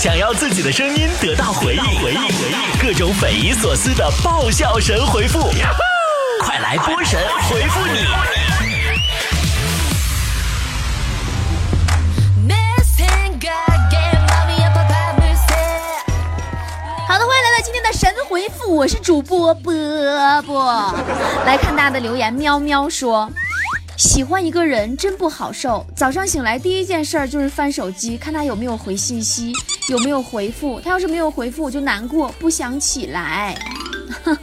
想要自己的声音得到回应，回应，回应，各种匪夷所思的爆笑神回复，快来波神回复你！好的，欢迎来到今天的神回复，我是主播波波。来看大家的留言，喵喵说。喜欢一个人真不好受，早上醒来第一件事就是翻手机，看他有没有回信息，有没有回复。他要是没有回复，我就难过，不想起来。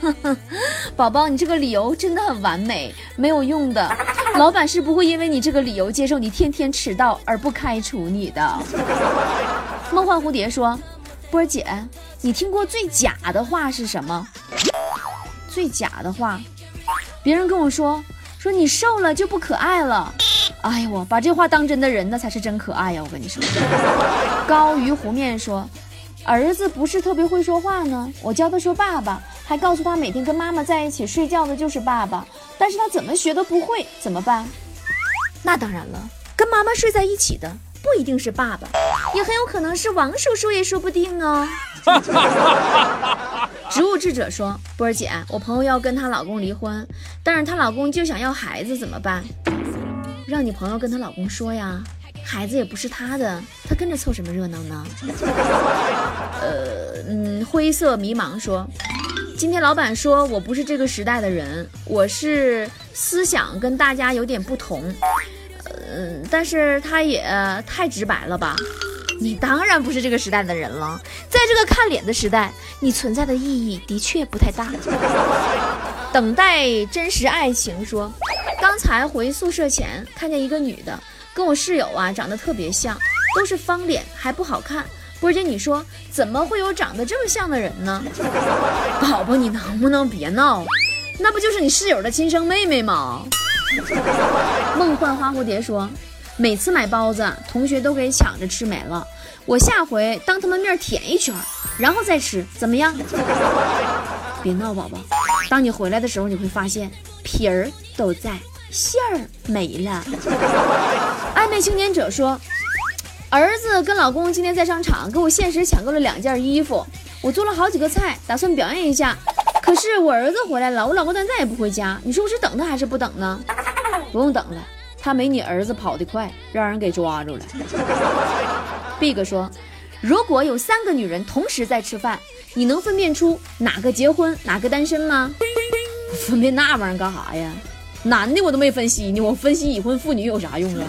宝宝，你这个理由真的很完美，没有用的。老板是不会因为你这个理由接受你天天迟到而不开除你的。梦幻蝴蝶说：“波儿姐，你听过最假的话是什么？最假的话，别人跟我说。”说你瘦了就不可爱了，哎呀，我把这话当真的人那才是真可爱呀！我跟你说，高于湖面说，儿子不是特别会说话呢，我教他说爸爸，还告诉他每天跟妈妈在一起睡觉的就是爸爸，但是他怎么学都不会，怎么办？那当然了，跟妈妈睡在一起的不一定是爸爸，也很有可能是王叔叔也说不定哦。植物智者说：“波儿姐，我朋友要跟她老公离婚，但是她老公就想要孩子，怎么办？让你朋友跟她老公说呀，孩子也不是他的，他跟着凑什么热闹呢？” 呃，嗯，灰色迷茫说：“今天老板说我不是这个时代的人，我是思想跟大家有点不同，嗯，但是他也太直白了吧。”你当然不是这个时代的人了，在这个看脸的时代，你存在的意义的确不太大。等待真实爱情说，刚才回宿舍前看见一个女的，跟我室友啊长得特别像，都是方脸还不好看。波姐，你说怎么会有长得这么像的人呢？宝宝，你能不能别闹？那不就是你室友的亲生妹妹吗？梦幻花蝴蝶说。每次买包子，同学都给抢着吃没了。我下回当他们面舔一圈，然后再吃，怎么样？别闹，宝宝。当你回来的时候，你会发现皮儿都在，馅儿没了。暧昧青年者说，儿子跟老公今天在商场给我限时抢购了两件衣服，我做了好几个菜，打算表演一下。可是我儿子回来了，我老公他再也不回家。你说我是等他还是不等呢？不用等了。他没你儿子跑得快，让人给抓住了。Big 说：“如果有三个女人同时在吃饭，你能分辨出哪个结婚，哪个单身吗？分辨那玩意儿干啥呀？男的我都没分析呢，我分析已婚妇女有啥用啊？”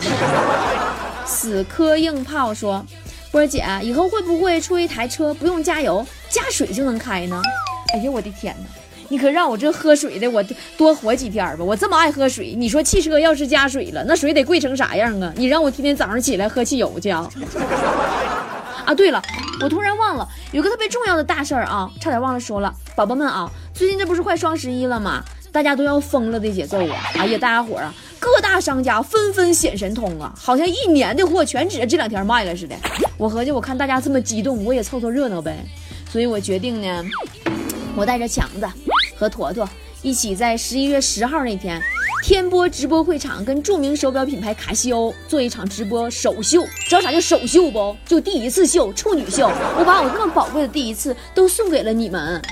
死磕硬泡说：“波儿姐，以后会不会出一台车不用加油，加水就能开呢？”哎呀，我的天哪！你可让我这喝水的我多活几天吧！我这么爱喝水，你说汽车要是加水了，那水得贵成啥样啊？你让我天天早上起来喝汽油去啊？啊，对了，我突然忘了有个特别重要的大事儿啊，差点忘了说了，宝宝们啊，最近这不是快双十一了吗？大家都要疯了的节奏啊！哎呀，大家伙啊，各大商家纷纷显神通啊，好像一年的货全指着这两天卖了似的。我合计，我看大家这么激动，我也凑凑热闹呗，所以我决定呢，我带着强子。和坨坨一起在十一月十号那天，天波直播会场跟著名手表品牌卡西欧做一场直播首秀。知道啥叫首秀不？就第一次秀，处女秀。我把我这么宝贵的第一次都送给了你们。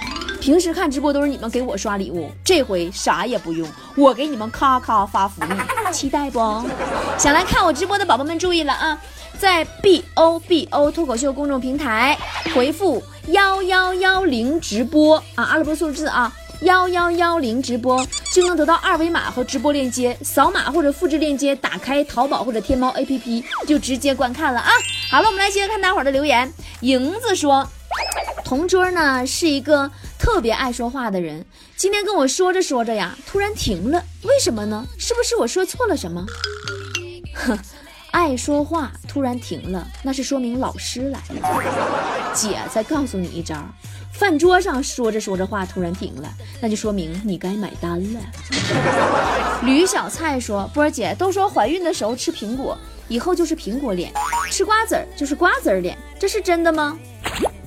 平时看直播都是你们给我刷礼物，这回啥也不用，我给你们咔咔发福利。期待不？想来看我直播的宝宝们注意了啊，在 B O B O 脱口秀公众平台回复幺幺幺零直播啊，阿拉伯数字啊。幺幺幺零直播就能得到二维码和直播链接，扫码或者复制链接，打开淘宝或者天猫 APP 就直接观看了啊！好了，我们来接着看大伙儿的留言。莹子说，同桌呢是一个特别爱说话的人，今天跟我说着说着呀，突然停了，为什么呢？是不是我说错了什么？哼，爱说话突然停了，那是说明老师来了。姐再告诉你一招。饭桌上说着说着话突然停了，那就说明你该买单了。吕小菜说：“波儿姐都说怀孕的时候吃苹果，以后就是苹果脸；吃瓜子儿就是瓜子儿脸，这是真的吗？”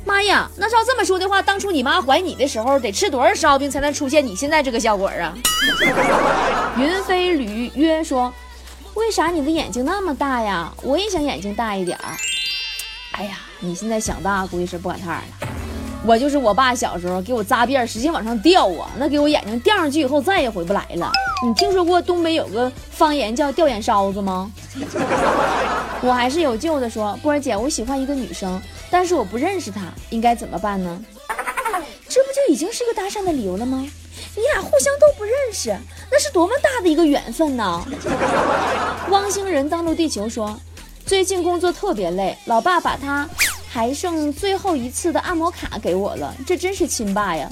妈呀，那照这么说的话，当初你妈怀你的时候得吃多少烧饼才能出现你现在这个效果啊？云飞吕约说：“为啥你的眼睛那么大呀？我也想眼睛大一点儿。”哎呀，你现在想大，估计是不赶趟了。我就是我爸小时候给我扎辫，使劲往上吊啊，那给我眼睛吊上去以后再也回不来了。你听说过东北有个方言叫吊眼梢子吗？我还是有救的，说波儿姐，我喜欢一个女生，但是我不认识她，应该怎么办呢？这不就已经是一个搭讪的理由了吗？你俩互相都不认识，那是多么大的一个缘分呢？汪星人登陆地球说，最近工作特别累，老爸把他还剩最后一次的按摩卡给我了，这真是亲爸呀！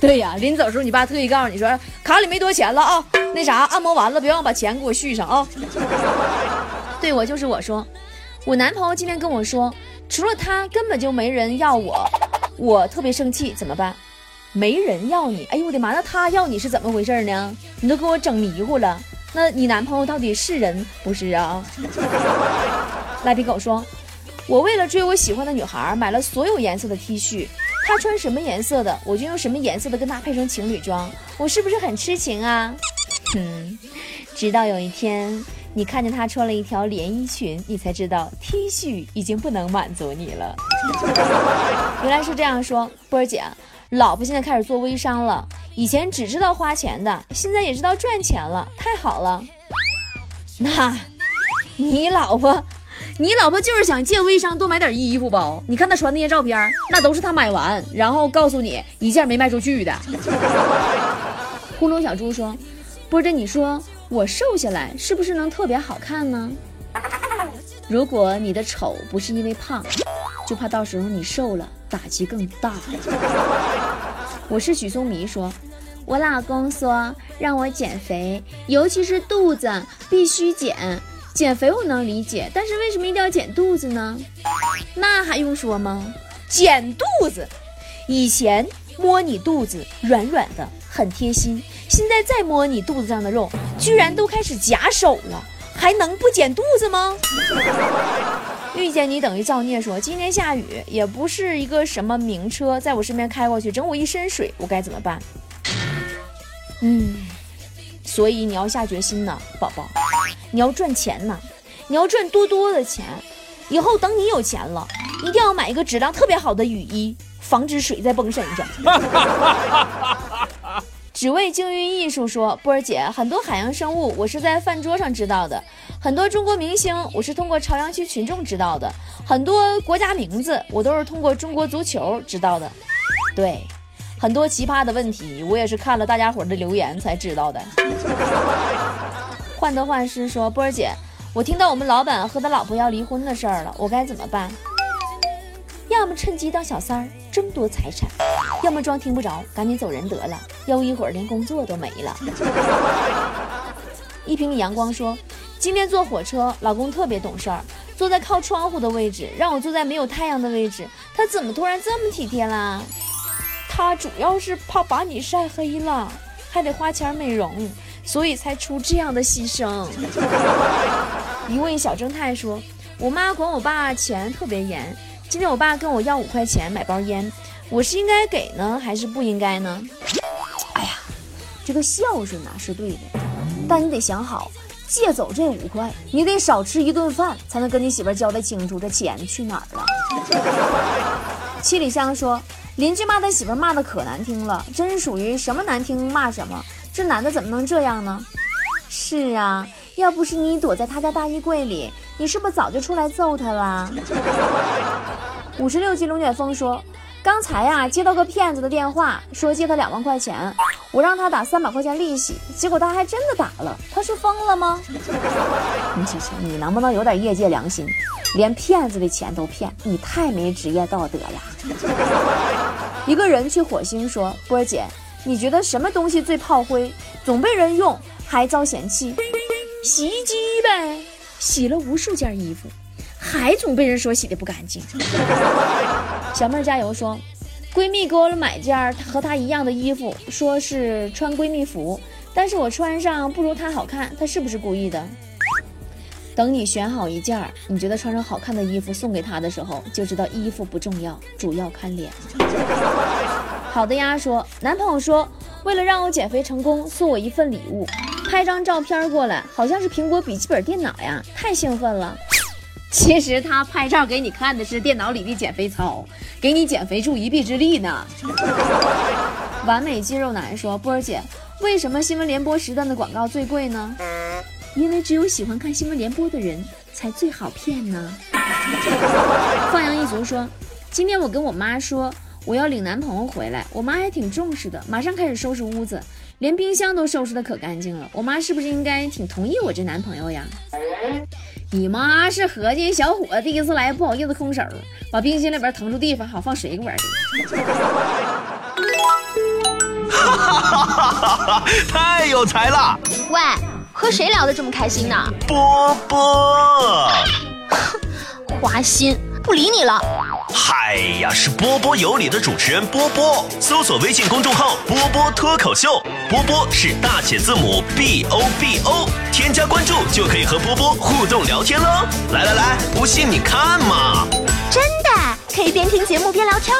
对呀，临走时候你爸特意告诉你说，卡里没多钱了啊，那啥，按摩完了别忘把钱给我续上啊。对我就是我说，我男朋友今天跟我说，除了他根本就没人要我，我特别生气，怎么办？没人要你，哎呦我的妈，那他要你是怎么回事呢？你都给我整迷糊了，那你男朋友到底是人不是啊？赖皮狗说，我为了追我喜欢的女孩，买了所有颜色的 T 恤，她穿什么颜色的，我就用什么颜色的跟她配成情侣装，我是不是很痴情啊？哼，直到有一天。你看见她穿了一条连衣裙，你才知道 T 恤已经不能满足你了。原来是这样说，波儿姐，老婆现在开始做微商了，以前只知道花钱的，现在也知道赚钱了，太好了。那，你老婆，你老婆就是想借微商多买点衣服吧？你看她传那些照片，那都是她买完，然后告诉你一件没卖出去的。呼噜小猪说，波儿姐，你说。我瘦下来是不是能特别好看呢？如果你的丑不是因为胖，就怕到时候你瘦了打击更大。我是许嵩迷说，我老公说让我减肥，尤其是肚子必须减。减肥我能理解，但是为什么一定要减肚子呢？那还用说吗？减肚子，以前摸你肚子软软的，很贴心。现在再摸你肚子上的肉，居然都开始夹手了，还能不减肚子吗？遇见你等于造孽。说今天下雨，也不是一个什么名车在我身边开过去，整我一身水，我该怎么办？嗯，所以你要下决心呢，宝宝，你要赚钱呢，你要赚多多的钱。以后等你有钱了，一定要买一个质量特别好的雨衣，防止水再崩身上。只为精于艺术说，波儿姐，很多海洋生物我是在饭桌上知道的，很多中国明星我是通过朝阳区群众知道的，很多国家名字我都是通过中国足球知道的。对，很多奇葩的问题我也是看了大家伙的留言才知道的。患得患失说，波儿姐，我听到我们老板和他老婆要离婚的事儿了，我该怎么办？要么趁机当小三儿争夺财产，要么装听不着，赶紧走人得了，要不一会儿连工作都没了。一平米阳光说，今天坐火车，老公特别懂事儿，坐在靠窗户的位置，让我坐在没有太阳的位置。他怎么突然这么体贴啦？他主要是怕把你晒黑了，还得花钱美容，所以才出这样的牺牲。一位小正太说，我妈管我爸钱特别严。今天我爸跟我要五块钱买包烟，我是应该给呢，还是不应该呢？哎呀，这个孝顺呐是对的，但你得想好，借走这五块，你得少吃一顿饭，才能跟你媳妇交代清楚这钱去哪儿了。七里香说，邻居骂他媳妇骂的可难听了，真属于什么难听骂什么。这男的怎么能这样呢？是啊，要不是你躲在他家大衣柜里，你是不是早就出来揍他了？五十六级龙卷风说：“刚才呀，接到个骗子的电话，说借他两万块钱，我让他打三百块钱利息，结果他还真的打了。他是疯了吗？你瞅瞅，你能不能有点业界良心？连骗子的钱都骗，你太没职业道德了。”一个人去火星说：“波儿姐，你觉得什么东西最炮灰，总被人用，还遭嫌弃？洗衣机呗，洗了无数件衣服。”还总被人说洗的不干净。小妹加油说，闺蜜给我买件和她一样的衣服，说是穿闺蜜服，但是我穿上不如她好看，她是不是故意的？等你选好一件你觉得穿上好看的衣服送给她的时候，就知道衣服不重要，主要看脸。好的呀，说男朋友说为了让我减肥成功，送我一份礼物，拍张照片过来，好像是苹果笔记本电脑呀，太兴奋了。其实他拍照给你看的是电脑里的减肥操，给你减肥助一臂之力呢。完美肌肉男说：“波儿姐，为什么新闻联播时段的广告最贵呢？因为只有喜欢看新闻联播的人才最好骗呢。”放羊一族说：“今天我跟我妈说我要领男朋友回来，我妈还挺重视的，马上开始收拾屋子，连冰箱都收拾的可干净了。我妈是不是应该挺同意我这男朋友呀？”你妈是合计小伙子第一次来不好意思空手，把冰箱里边腾出地方好放水果哈。哈哈哈哈太有才了！喂，和谁聊得这么开心呢？波波，花心，不理你了。嗨呀，是波波有理的主持人波波，搜索微信公众号“波波脱口秀”，波波是大写字母 B O B O，添加关注就可以和波波互动聊天喽。来来来，不信你看嘛。真的可以边听节目边聊天，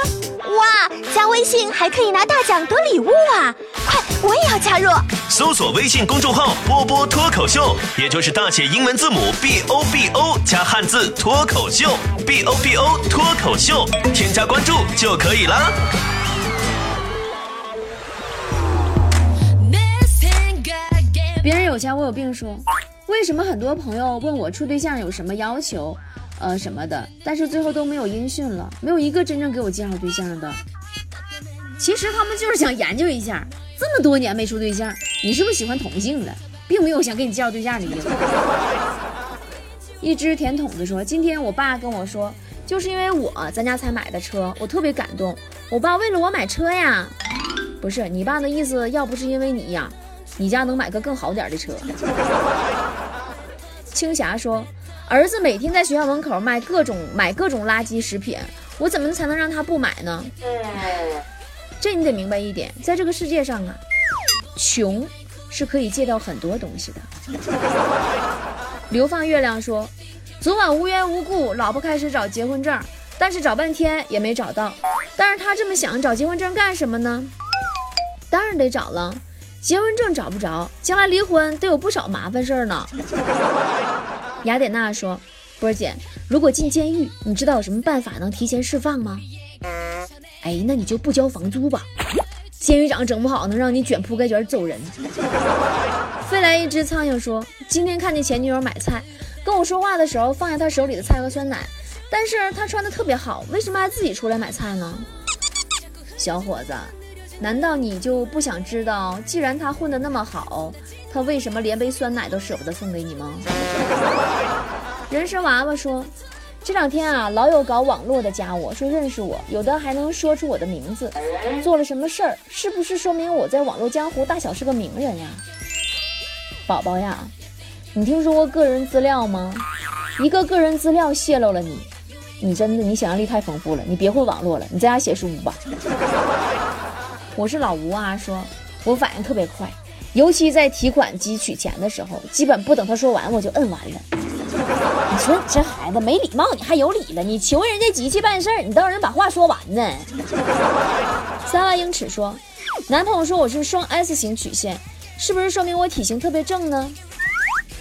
哇！加微信还可以拿大奖得礼物啊！快，我也要加入。搜索微信公众号“波波脱口秀”，也就是大写英文字母 B O B O 加汉字脱口秀，B O B O 脱口秀，添加关注就可以了。别人有钱我有病说，为什么很多朋友问我处对象有什么要求，呃什么的，但是最后都没有音讯了，没有一个真正给我介绍对象的。其实他们就是想研究一下，这么多年没处对象，你是不是喜欢同性的，并没有想给你介绍对象的意思。一只甜筒子说，今天我爸跟我说，就是因为我咱家才买的车，我特别感动。我爸为了我买车呀，不是你爸的意思，要不是因为你呀。你家能买个更好点的车？青霞说：“儿子每天在学校门口卖各种买各种垃圾食品，我怎么才能让他不买呢？”这你得明白一点，在这个世界上啊，穷是可以借到很多东西的。流放月亮说：“昨晚无缘无故，老婆开始找结婚证，但是找半天也没找到。但是他这么想，找结婚证干什么呢？当然得找了。”结婚证找不着，将来离婚得有不少麻烦事儿呢。雅典娜说：“波儿姐，如果进监狱，你知道有什么办法能提前释放吗？”哎，那你就不交房租吧。监狱长整不好能让你卷铺盖卷走人。飞来一只苍蝇说：“今天看见前女友买菜，跟我说话的时候放下她手里的菜和酸奶，但是她穿的特别好，为什么还自己出来买菜呢？”小伙子。难道你就不想知道，既然他混得那么好，他为什么连杯酸奶都舍不得送给你吗？人参娃娃说，这两天啊，老有搞网络的加我说认识我，有的还能说出我的名字，做了什么事儿，是不是说明我在网络江湖大小是个名人呀？宝宝呀，你听说过个人资料吗？一个个人资料泄露了你，你真的你想象力太丰富了，你别混网络了，你在家写书吧。我是老吴啊，说我反应特别快，尤其在提款机取钱的时候，基本不等他说完我就摁完了。你说你这孩子没礼貌，你还有理了？你求人家机器办事儿，你倒人把话说完呢。三万英尺说，男朋友说我是双 S 型曲线，是不是说明我体型特别正呢？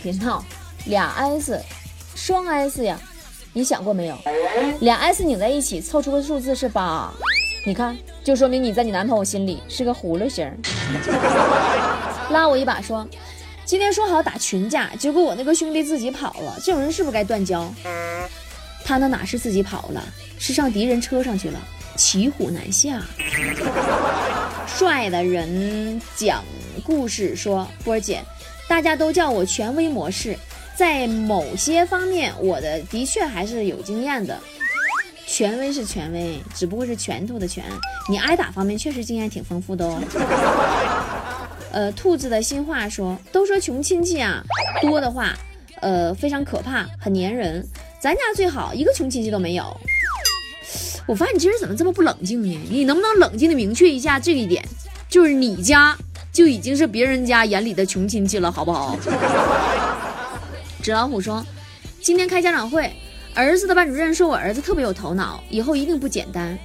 别闹，俩 S，双 S 呀，你想过没有？俩 S 拧在一起凑出个数字是八，你看。就说明你在你男朋友心里是个葫芦形。拉我一把说，今天说好打群架，结果我那个兄弟自己跑了，这种人是不是该断交？他那哪是自己跑了，是上敌人车上去了，骑虎难下。帅的人讲故事说，波儿姐，大家都叫我权威模式，在某些方面我的的确还是有经验的。权威是权威，只不过是拳头的拳。你挨打方面确实经验挺丰富的哦。呃，兔子的新话说，都说穷亲戚啊多的话，呃非常可怕，很粘人。咱家最好一个穷亲戚都没有。我发现你这人怎么这么不冷静呢？你能不能冷静的明确一下这一点？就是你家就已经是别人家眼里的穷亲戚了，好不好？纸老虎说，今天开家长会。儿子的班主任说：“我儿子特别有头脑，以后一定不简单。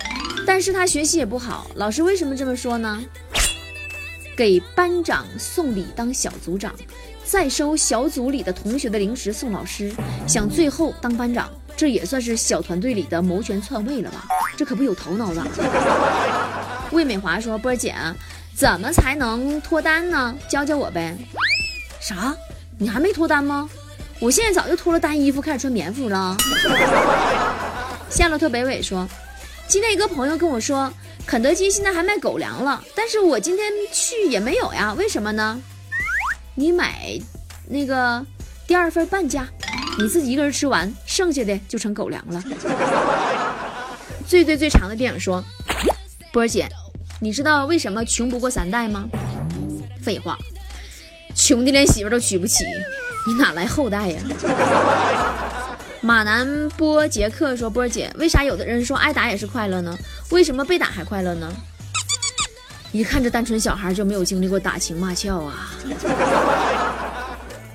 但是他学习也不好。老师为什么这么说呢？给班长送礼当小组长，再收小组里的同学的零食送老师，想最后当班长，这也算是小团队里的谋权篡位了吧？这可不有头脑了。魏美华说：“波姐，怎么才能脱单呢？教教我呗。”啥？你还没脱单吗？我现在早就脱了单衣服，开始穿棉服了。夏洛特北纬说：“今天一个朋友跟我说，肯德基现在还卖狗粮了，但是我今天去也没有呀，为什么呢？你买那个第二份半价，你自己一个人吃完，剩下的就成狗粮了。”最最最长的电影说：“波儿姐，你知道为什么穷不过三代吗？废话，穷的连媳妇都娶不起。”你哪来后代呀？马南波杰克说：“波儿姐，为啥有的人说挨打也是快乐呢？为什么被打还快乐呢？”一看这单纯小孩就没有经历过打情骂俏啊。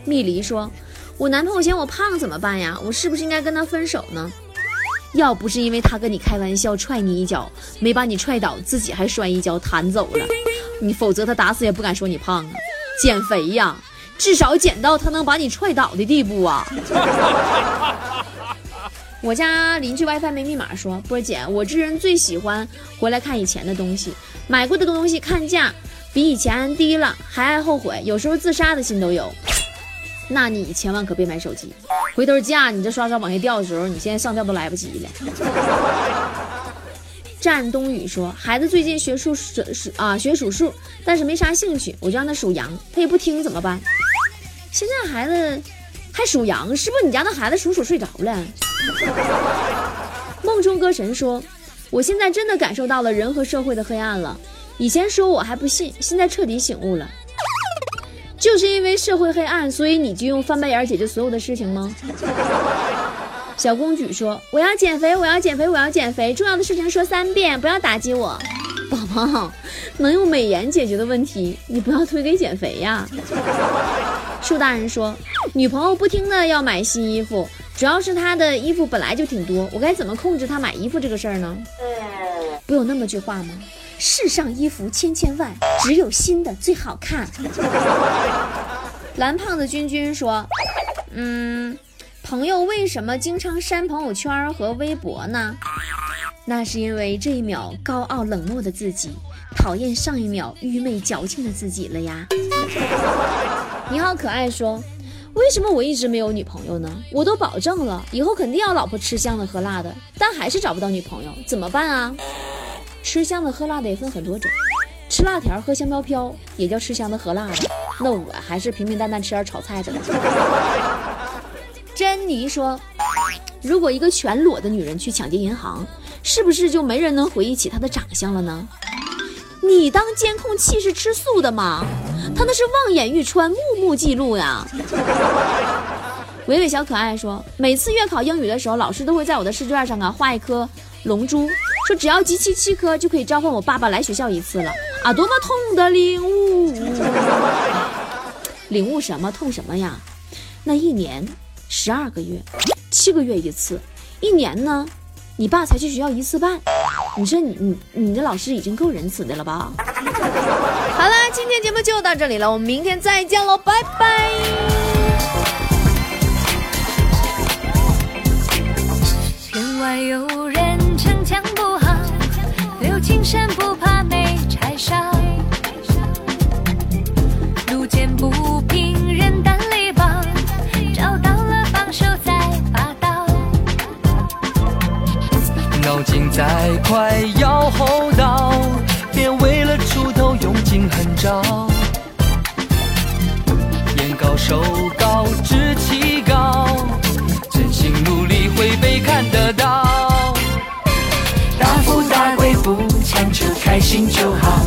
蜜梨说：“我男朋友嫌我胖怎么办呀？我是不是应该跟他分手呢？要不是因为他跟你开玩笑踹你一脚，没把你踹倒，自己还摔一跤弹走了，你否则他打死也不敢说你胖啊。减肥呀。”至少减到他能把你踹倒的地步啊！我家邻居 WiFi 没密码说：“波姐，我这人最喜欢回来看以前的东西，买过的东西看价比以前低了，还爱后悔，有时候自杀的心都有。那你千万可别买手机，回头价你这刷刷往下掉的时候，你现在上吊都来不及了。”战冬雨说：“孩子最近学数数数啊，学数数，但是没啥兴趣，我就让他数羊，他也不听，怎么办？”现在孩子还数羊，是不是你家那孩子数数睡着了？梦中歌神说：“我现在真的感受到了人和社会的黑暗了。以前说我还不信，现在彻底醒悟了。就是因为社会黑暗，所以你就用翻白眼解决所有的事情吗？” 小公举说：“我要减肥，我要减肥，我要减肥。重要的事情说三遍，不要打击我。”宝宝，能用美颜解决的问题，你不要推给减肥呀。树大人说：“女朋友不停的要买新衣服，主要是她的衣服本来就挺多，我该怎么控制她买衣服这个事儿呢？不有那么句话吗？世上衣服千千万，只有新的最好看。”蓝胖子君君说：“嗯，朋友为什么经常删朋友圈和微博呢？那是因为这一秒高傲冷漠的自己，讨厌上一秒愚昧矫情的自己了呀。”你好，可爱说，为什么我一直没有女朋友呢？我都保证了，以后肯定要老婆吃香的喝辣的，但还是找不到女朋友，怎么办啊？吃香的喝辣的也分很多种，吃辣条喝香飘飘也叫吃香的喝辣的。那我还是平平淡淡吃点炒菜的。珍妮说，如果一个全裸的女人去抢劫银行，是不是就没人能回忆起她的长相了呢？你当监控器是吃素的吗？他那是望眼欲穿，目目记录呀。伟伟小可爱说，每次月考英语的时候，老师都会在我的试卷上啊画一颗龙珠，说只要集齐七颗就可以召唤我爸爸来学校一次了啊！多么痛的领悟！领悟什么？痛什么呀？那一年十二个月，七个月一次，一年呢？你爸才去学校一次半，你说你你你的老师已经够仁慈的了吧？好了，今天节目就到这里了，我们明天再见喽，拜拜。天外有人，城墙青山不怕没柴烧，路见不平，人胆力薄，找到了帮手再拔刀，脑筋再快要厚道。别为了出头用尽狠招，眼高手高志气高，真心努力会被看得。强求，开心就好。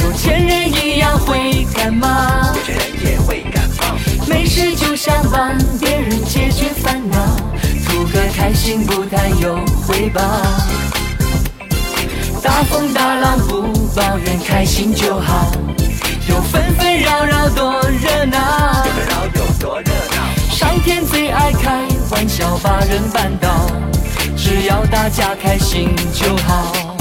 有钱人一样会感冒，有钱人也会感冒。没事就想帮别人解决烦恼，图个开心不谈有回报。大风大浪不抱怨，开心就好。有纷纷扰扰多热闹多热闹，上天最爱开玩笑，把人绊倒。只要大家开心就好。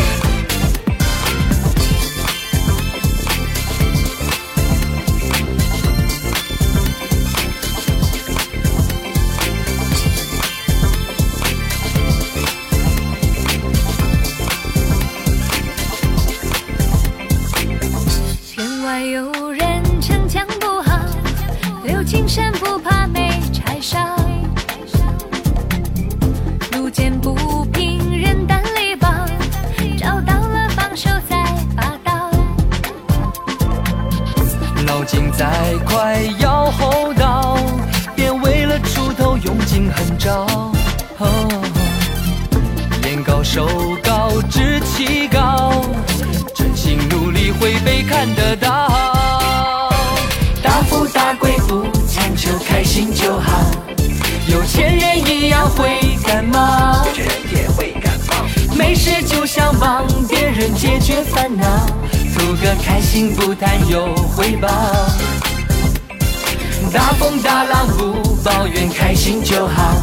看得到。大富大贵不强求，开心就好。有钱人一样会感冒，有钱人也会感冒。没事就想帮别人解决烦恼，图个开心不谈有回报。大风大浪不抱怨，开心就好。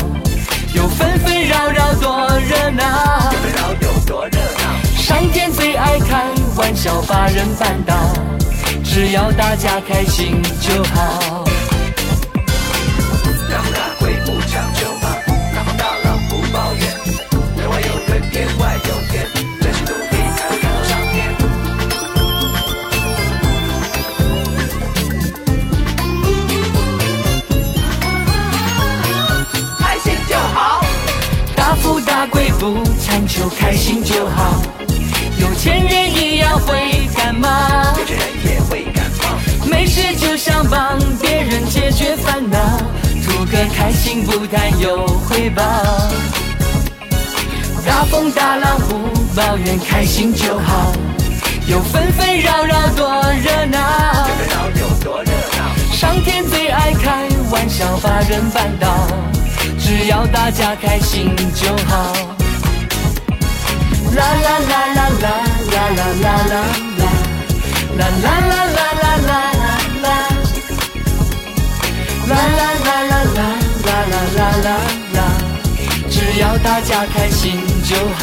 有纷纷扰扰多热闹，纷纷扰有多热闹。上天最爱看玩笑，把人绊倒。只要大家开心就好。大富大贵不强求嘛，大风大浪不抱怨。人外有人，天外有天，真心努力才会看到上天。开心就好。大富大贵不强求，开心就好。有钱人一样会感冒，有钱人也会感冒。没事就想帮别人解决烦恼，图个开心不谈有回报。大风大浪不抱怨，开心就好。有纷纷扰扰，多热闹。上天最爱开玩笑，把人绊倒。只要大家开心就好。啦啦啦啦啦啦啦啦啦啦，啦啦啦啦啦啦啦啦，啦啦啦啦啦啦啦啦啦，只要大家开心就好，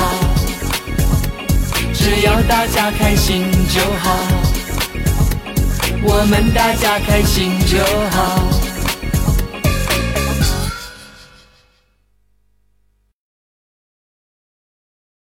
只要大家开心就好，我们大家开心就好。